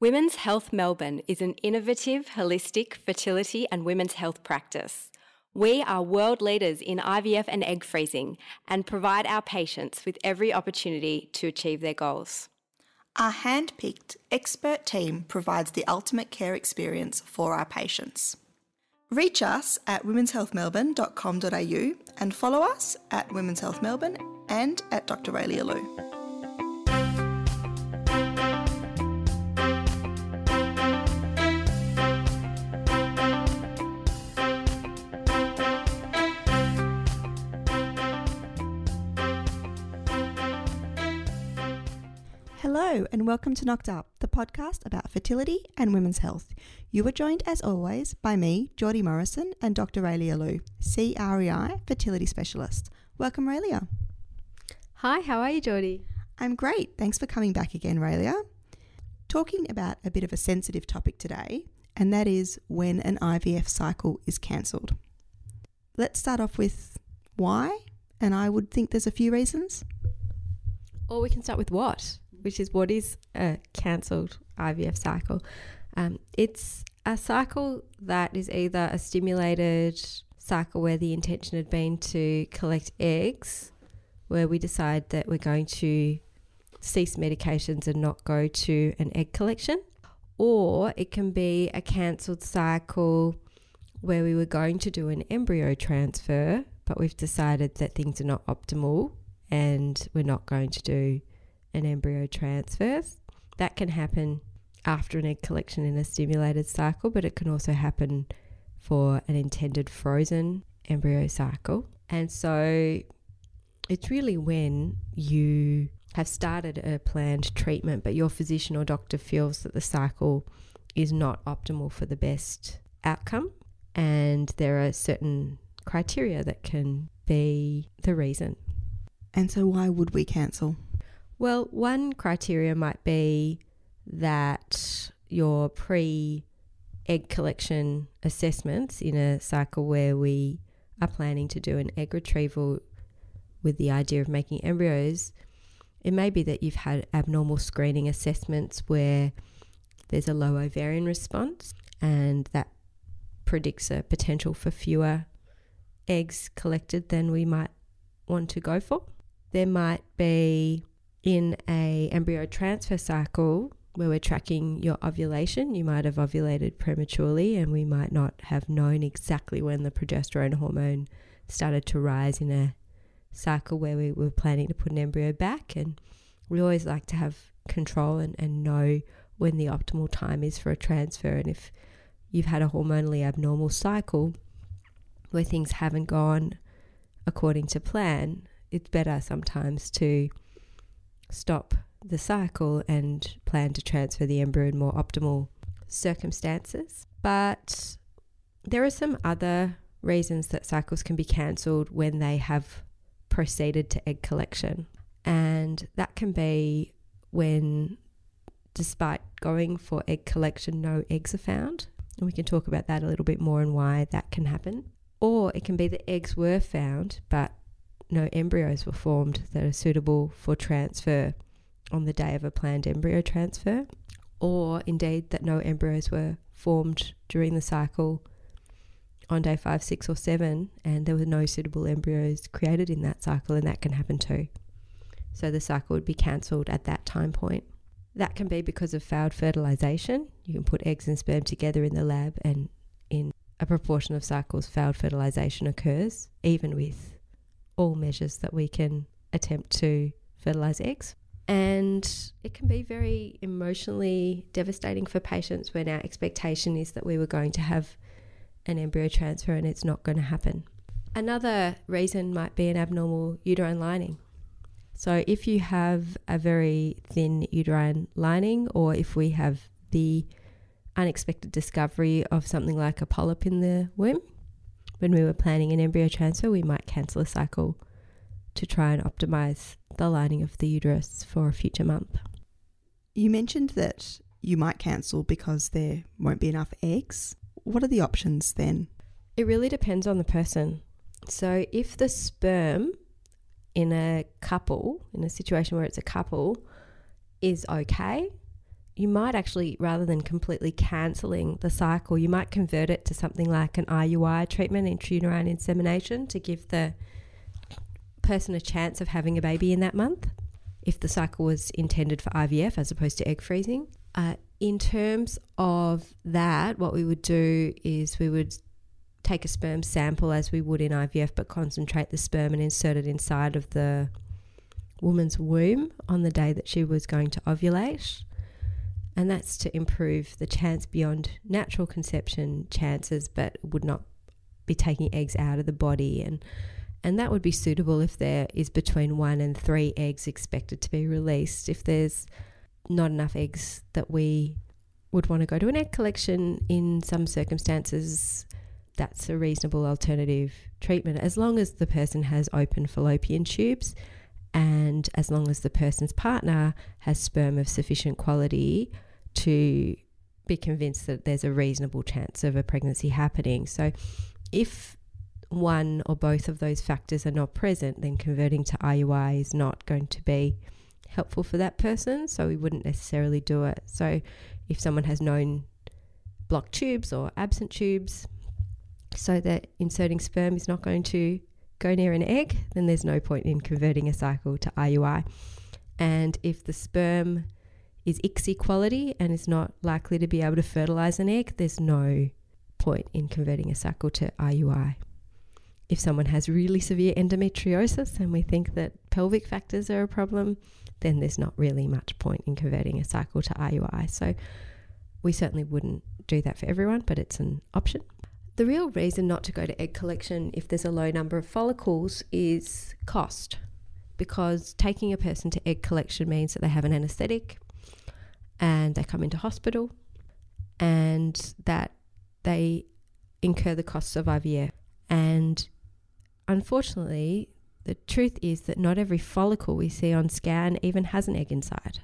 Women's Health Melbourne is an innovative, holistic fertility and women's health practice. We are world leaders in IVF and egg freezing and provide our patients with every opportunity to achieve their goals. Our hand picked expert team provides the ultimate care experience for our patients. Reach us at womenshealthmelbourne.com.au and follow us at Women's Health Melbourne and at Dr. Raelia Lew. Hello, and welcome to Knocked Up, the podcast about fertility and women's health. You are joined, as always, by me, Jordi Morrison, and Dr. Raelia Lew, CREI fertility specialist. Welcome, Raelia. Hi, how are you, Jordi? I'm great. Thanks for coming back again, Raelia. Talking about a bit of a sensitive topic today, and that is when an IVF cycle is cancelled. Let's start off with why, and I would think there's a few reasons. Or we can start with what? Which is what is a cancelled IVF cycle. Um, it's a cycle that is either a stimulated cycle where the intention had been to collect eggs, where we decide that we're going to cease medications and not go to an egg collection, or it can be a cancelled cycle where we were going to do an embryo transfer, but we've decided that things are not optimal and we're not going to do an embryo transfers. That can happen after an egg collection in a stimulated cycle, but it can also happen for an intended frozen embryo cycle. And so it's really when you have started a planned treatment, but your physician or doctor feels that the cycle is not optimal for the best outcome. And there are certain criteria that can be the reason. And so, why would we cancel? Well, one criteria might be that your pre egg collection assessments in a cycle where we are planning to do an egg retrieval with the idea of making embryos, it may be that you've had abnormal screening assessments where there's a low ovarian response and that predicts a potential for fewer eggs collected than we might want to go for. There might be in a embryo transfer cycle where we're tracking your ovulation, you might have ovulated prematurely and we might not have known exactly when the progesterone hormone started to rise in a cycle where we were planning to put an embryo back. And we always like to have control and, and know when the optimal time is for a transfer. And if you've had a hormonally abnormal cycle where things haven't gone according to plan, it's better sometimes to stop the cycle and plan to transfer the embryo in more optimal circumstances. But there are some other reasons that cycles can be cancelled when they have proceeded to egg collection. And that can be when, despite going for egg collection, no eggs are found. And we can talk about that a little bit more and why that can happen. Or it can be that eggs were found, but no embryos were formed that are suitable for transfer on the day of a planned embryo transfer, or indeed that no embryos were formed during the cycle on day five, six, or seven, and there were no suitable embryos created in that cycle, and that can happen too. So the cycle would be cancelled at that time point. That can be because of failed fertilization. You can put eggs and sperm together in the lab, and in a proportion of cycles, failed fertilization occurs, even with all measures that we can attempt to fertilize eggs. And it can be very emotionally devastating for patients when our expectation is that we were going to have an embryo transfer and it's not going to happen. Another reason might be an abnormal uterine lining. So, if you have a very thin uterine lining, or if we have the unexpected discovery of something like a polyp in the womb, when we were planning an embryo transfer, we might cancel a cycle to try and optimize the lining of the uterus for a future month. You mentioned that you might cancel because there won't be enough eggs. What are the options then? It really depends on the person. So, if the sperm in a couple, in a situation where it's a couple, is okay, you might actually, rather than completely cancelling the cycle, you might convert it to something like an IUI treatment, intrauterine insemination, to give the person a chance of having a baby in that month if the cycle was intended for IVF as opposed to egg freezing. Uh, in terms of that, what we would do is we would take a sperm sample as we would in IVF, but concentrate the sperm and insert it inside of the woman's womb on the day that she was going to ovulate. And that's to improve the chance beyond natural conception chances, but would not be taking eggs out of the body. And, and that would be suitable if there is between one and three eggs expected to be released. If there's not enough eggs that we would want to go to an egg collection in some circumstances, that's a reasonable alternative treatment as long as the person has open fallopian tubes and as long as the person's partner has sperm of sufficient quality to be convinced that there's a reasonable chance of a pregnancy happening. So if one or both of those factors are not present, then converting to IUI is not going to be helpful for that person. So we wouldn't necessarily do it. So if someone has known blocked tubes or absent tubes, so that inserting sperm is not going to go near an egg, then there's no point in converting a cycle to IUI. And if the sperm is ICSI quality and is not likely to be able to fertilize an egg, there's no point in converting a cycle to IUI. If someone has really severe endometriosis and we think that pelvic factors are a problem, then there's not really much point in converting a cycle to IUI. So we certainly wouldn't do that for everyone, but it's an option. The real reason not to go to egg collection if there's a low number of follicles is cost, because taking a person to egg collection means that they have an anaesthetic and they come into hospital and that they incur the costs of IVF. And unfortunately, the truth is that not every follicle we see on scan even has an egg inside.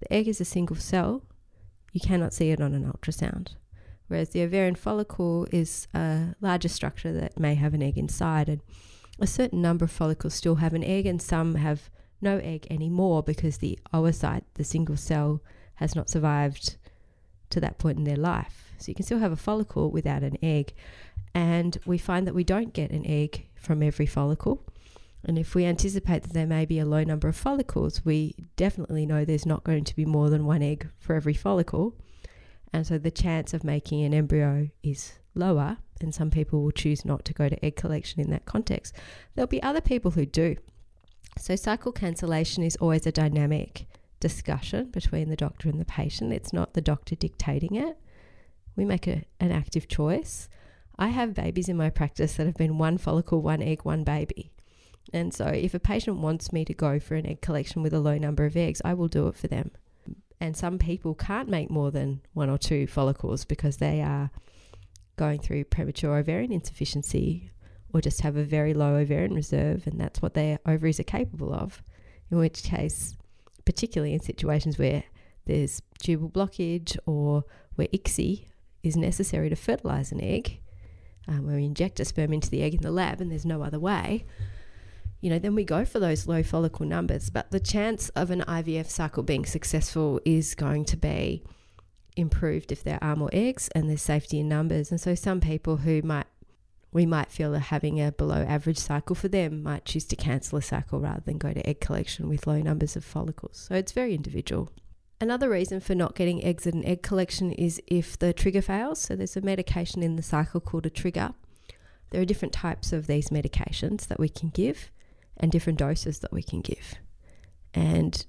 The egg is a single cell, you cannot see it on an ultrasound whereas the ovarian follicle is a larger structure that may have an egg inside. And a certain number of follicles still have an egg, and some have no egg anymore because the oocyte, the single cell, has not survived to that point in their life. So you can still have a follicle without an egg. And we find that we don't get an egg from every follicle. And if we anticipate that there may be a low number of follicles, we definitely know there's not going to be more than one egg for every follicle. And so the chance of making an embryo is lower, and some people will choose not to go to egg collection in that context. There'll be other people who do. So, cycle cancellation is always a dynamic discussion between the doctor and the patient. It's not the doctor dictating it. We make a, an active choice. I have babies in my practice that have been one follicle, one egg, one baby. And so, if a patient wants me to go for an egg collection with a low number of eggs, I will do it for them. And some people can't make more than one or two follicles because they are going through premature ovarian insufficiency or just have a very low ovarian reserve, and that's what their ovaries are capable of. In which case, particularly in situations where there's tubal blockage or where ICSI is necessary to fertilize an egg, um, where we inject a sperm into the egg in the lab and there's no other way, you know, then we go for those low follicle numbers. But the chance of an IVF cycle being successful is going to be improved if there are more eggs and there's safety in numbers. And so some people who might we might feel are having a below average cycle for them might choose to cancel a cycle rather than go to egg collection with low numbers of follicles. So it's very individual. Another reason for not getting eggs at an egg collection is if the trigger fails. So there's a medication in the cycle called a trigger. There are different types of these medications that we can give and different doses that we can give. And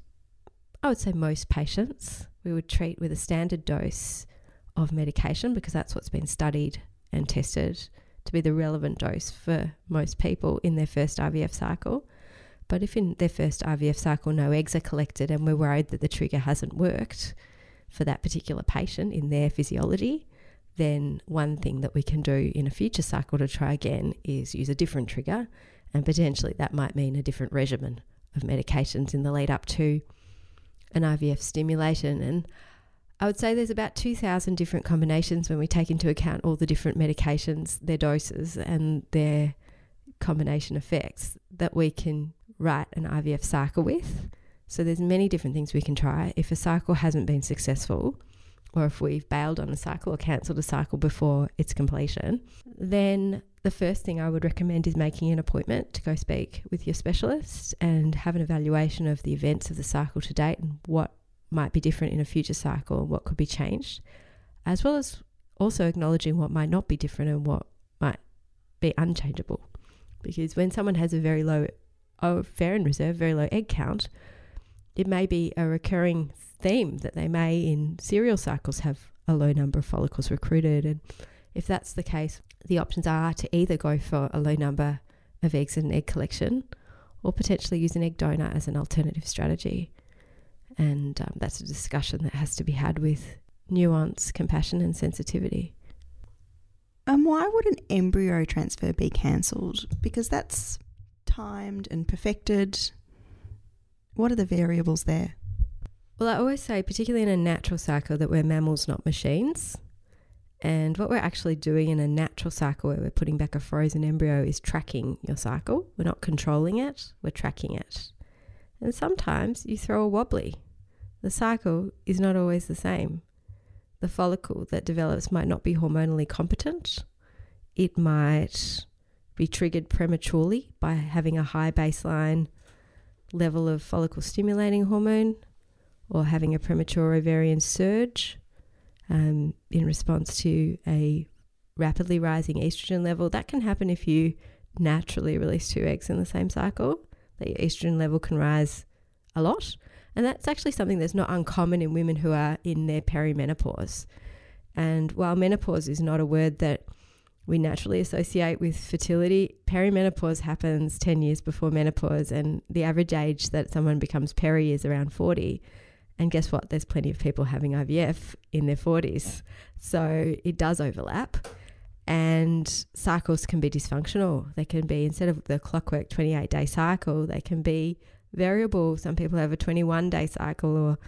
I would say most patients we would treat with a standard dose of medication because that's what's been studied and tested to be the relevant dose for most people in their first IVF cycle. But if in their first IVF cycle no eggs are collected and we're worried that the trigger hasn't worked for that particular patient in their physiology, then one thing that we can do in a future cycle to try again is use a different trigger and potentially that might mean a different regimen of medications in the lead up to an IVF stimulation. And I would say there's about 2,000 different combinations when we take into account all the different medications, their doses, and their combination effects that we can write an IVF cycle with. So there's many different things we can try. If a cycle hasn't been successful, or if we've bailed on a cycle or cancelled a cycle before its completion, then the first thing I would recommend is making an appointment to go speak with your specialist and have an evaluation of the events of the cycle to date and what might be different in a future cycle and what could be changed, as well as also acknowledging what might not be different and what might be unchangeable. Because when someone has a very low ovarian reserve, very low egg count, it may be a recurring theme that they may in serial cycles have a low number of follicles recruited. And if that's the case, the options are to either go for a low number of eggs in egg collection or potentially use an egg donor as an alternative strategy. And um, that's a discussion that has to be had with nuance, compassion, and sensitivity. And why would an embryo transfer be cancelled? Because that's timed and perfected. What are the variables there? Well, I always say, particularly in a natural cycle, that we're mammals, not machines. And what we're actually doing in a natural cycle where we're putting back a frozen embryo is tracking your cycle. We're not controlling it, we're tracking it. And sometimes you throw a wobbly. The cycle is not always the same. The follicle that develops might not be hormonally competent. It might be triggered prematurely by having a high baseline level of follicle stimulating hormone or having a premature ovarian surge um, in response to a rapidly rising estrogen level. That can happen if you naturally release two eggs in the same cycle, that your estrogen level can rise a lot. And that's actually something that's not uncommon in women who are in their perimenopause. And while menopause is not a word that we naturally associate with fertility. Perimenopause happens 10 years before menopause, and the average age that someone becomes peri is around 40. And guess what? There's plenty of people having IVF in their 40s. So it does overlap. And cycles can be dysfunctional. They can be, instead of the clockwork 28 day cycle, they can be variable. Some people have a 21 day cycle or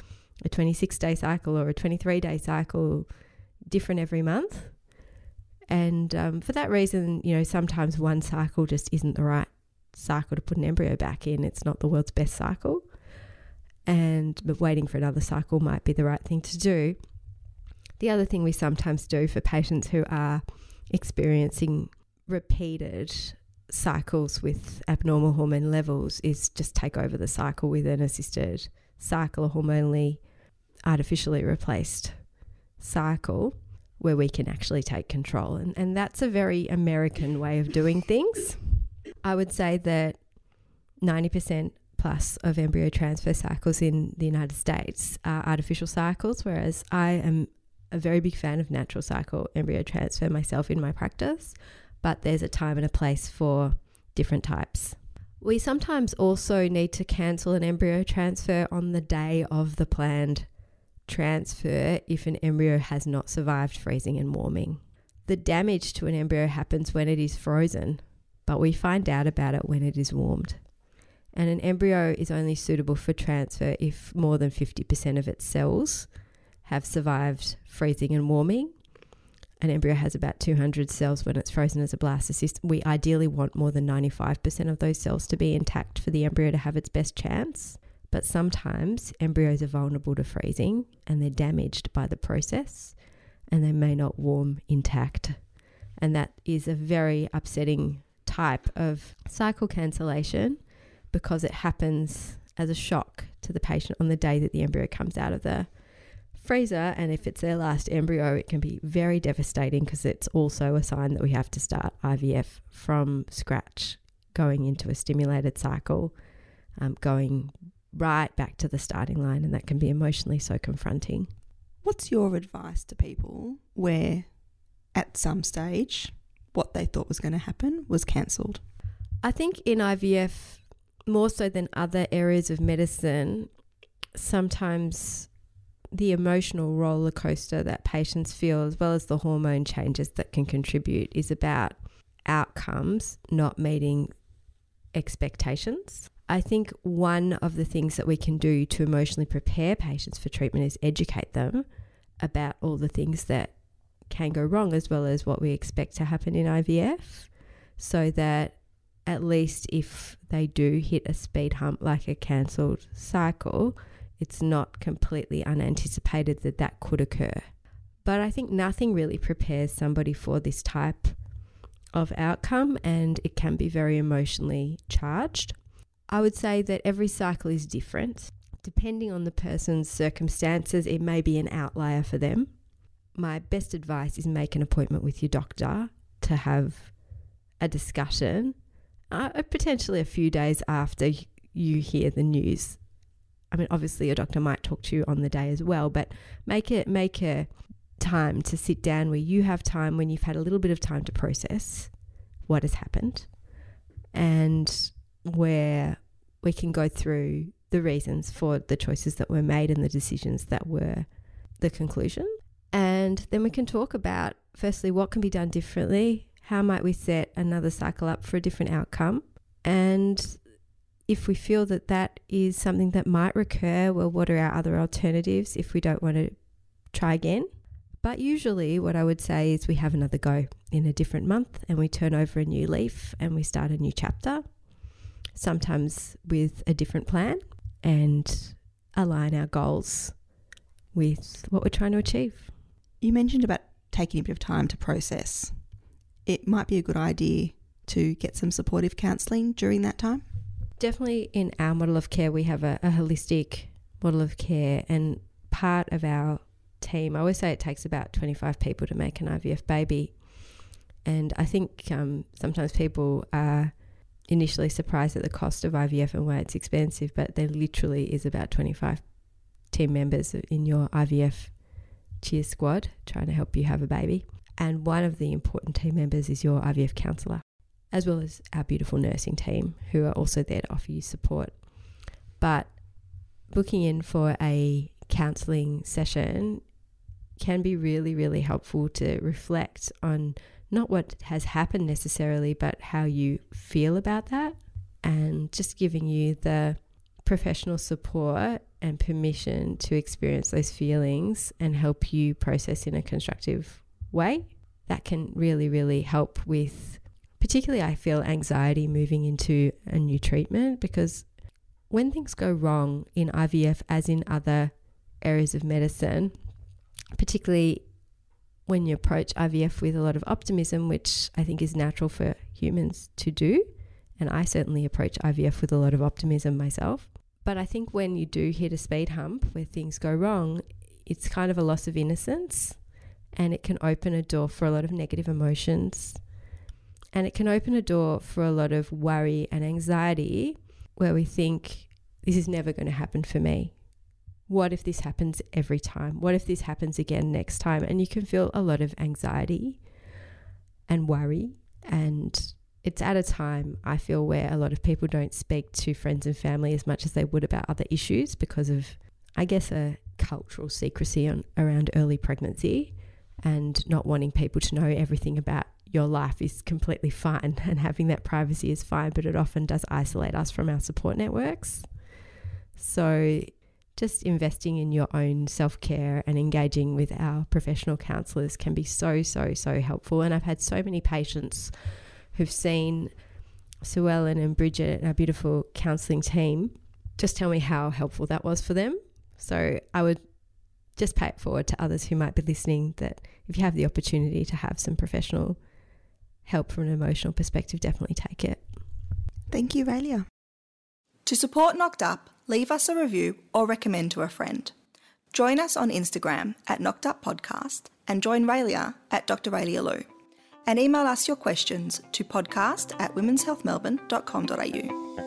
a 26 day cycle or a 23 day cycle, different every month. And um, for that reason, you know, sometimes one cycle just isn't the right cycle to put an embryo back in. It's not the world's best cycle. And but waiting for another cycle might be the right thing to do. The other thing we sometimes do for patients who are experiencing repeated cycles with abnormal hormone levels is just take over the cycle with an assisted cycle, a hormonally artificially replaced cycle where we can actually take control. And, and that's a very American way of doing things. I would say that 90% plus of embryo transfer cycles in the United States are artificial cycles, whereas I am a very big fan of natural cycle embryo transfer myself in my practice, but there's a time and a place for different types. We sometimes also need to cancel an embryo transfer on the day of the planned transfer if an embryo has not survived freezing and warming. The damage to an embryo happens when it is frozen, but we find out about it when it is warmed. And an embryo is only suitable for transfer if more than 50% of its cells have survived freezing and warming. An embryo has about 200 cells when it's frozen as a blastocyst. We ideally want more than 95% of those cells to be intact for the embryo to have its best chance. But sometimes embryos are vulnerable to freezing and they're damaged by the process and they may not warm intact. And that is a very upsetting type of cycle cancellation because it happens as a shock to the patient on the day that the embryo comes out of the freezer. And if it's their last embryo, it can be very devastating because it's also a sign that we have to start IVF from scratch, going into a stimulated cycle, um, going right back to the starting line, and that can be emotionally so confronting. What's your advice to people where at some stage what they thought was going to happen was cancelled? I think in IVF, more so than other areas of medicine, sometimes the emotional roller coaster that patients feel, as well as the hormone changes that can contribute, is about outcomes not meeting expectations. I think one of the things that we can do to emotionally prepare patients for treatment is educate them about all the things that can go wrong as well as what we expect to happen in IVF so that at least if they do hit a speed hump like a cancelled cycle, it's not completely unanticipated that that could occur. But I think nothing really prepares somebody for this type of outcome, and it can be very emotionally charged. I would say that every cycle is different. Depending on the person's circumstances, it may be an outlier for them. My best advice is make an appointment with your doctor to have a discussion, uh, potentially a few days after you hear the news. I mean, obviously, your doctor might talk to you on the day as well, but make it make a time to sit down where you have time when you've had a little bit of time to process what has happened and where we can go through the reasons for the choices that were made and the decisions that were the conclusion. And then we can talk about, firstly, what can be done differently? How might we set another cycle up for a different outcome? And if we feel that that is something that might recur, well, what are our other alternatives if we don't want to try again? But usually, what I would say is we have another go in a different month and we turn over a new leaf and we start a new chapter, sometimes with a different plan and align our goals with what we're trying to achieve. You mentioned about taking a bit of time to process. It might be a good idea to get some supportive counselling during that time. Definitely, in our model of care, we have a, a holistic model of care, and part of our team. I always say it takes about 25 people to make an IVF baby. And I think um, sometimes people are initially surprised at the cost of IVF and why it's expensive, but there literally is about 25 team members in your IVF cheer squad trying to help you have a baby. And one of the important team members is your IVF counsellor, as well as our beautiful nursing team who are also there to offer you support. But booking in for a counselling session can be really, really helpful to reflect on not what has happened necessarily, but how you feel about that, and just giving you the professional support and permission to experience those feelings and help you process in a constructive way. That can really, really help with, particularly, I feel, anxiety moving into a new treatment because when things go wrong in IVF, as in other areas of medicine, particularly when you approach IVF with a lot of optimism, which I think is natural for humans to do. And I certainly approach IVF with a lot of optimism myself. But I think when you do hit a speed hump where things go wrong, it's kind of a loss of innocence and it can open a door for a lot of negative emotions. And it can open a door for a lot of worry and anxiety where we think, this is never going to happen for me what if this happens every time? What if this happens again next time? And you can feel a lot of anxiety and worry. And it's at a time I feel where a lot of people don't speak to friends and family as much as they would about other issues because of, I guess, a cultural secrecy on, around early pregnancy and not wanting people to know everything about your life is completely fine and having that privacy is fine, but it often does isolate us from our support networks. So just investing in your own self care and engaging with our professional counsellors can be so, so, so helpful. And I've had so many patients who've seen Sue Ellen and Bridget, and our beautiful counselling team, just tell me how helpful that was for them. So I would just pay it forward to others who might be listening that if you have the opportunity to have some professional help from an emotional perspective, definitely take it. Thank you, Raelia. To support Knocked Up, leave us a review or recommend to a friend. Join us on Instagram at Knocked Up Podcast and join Raelia at Dr. Raelia Lew. And email us your questions to podcast at womenshealthmelbourne.com.au.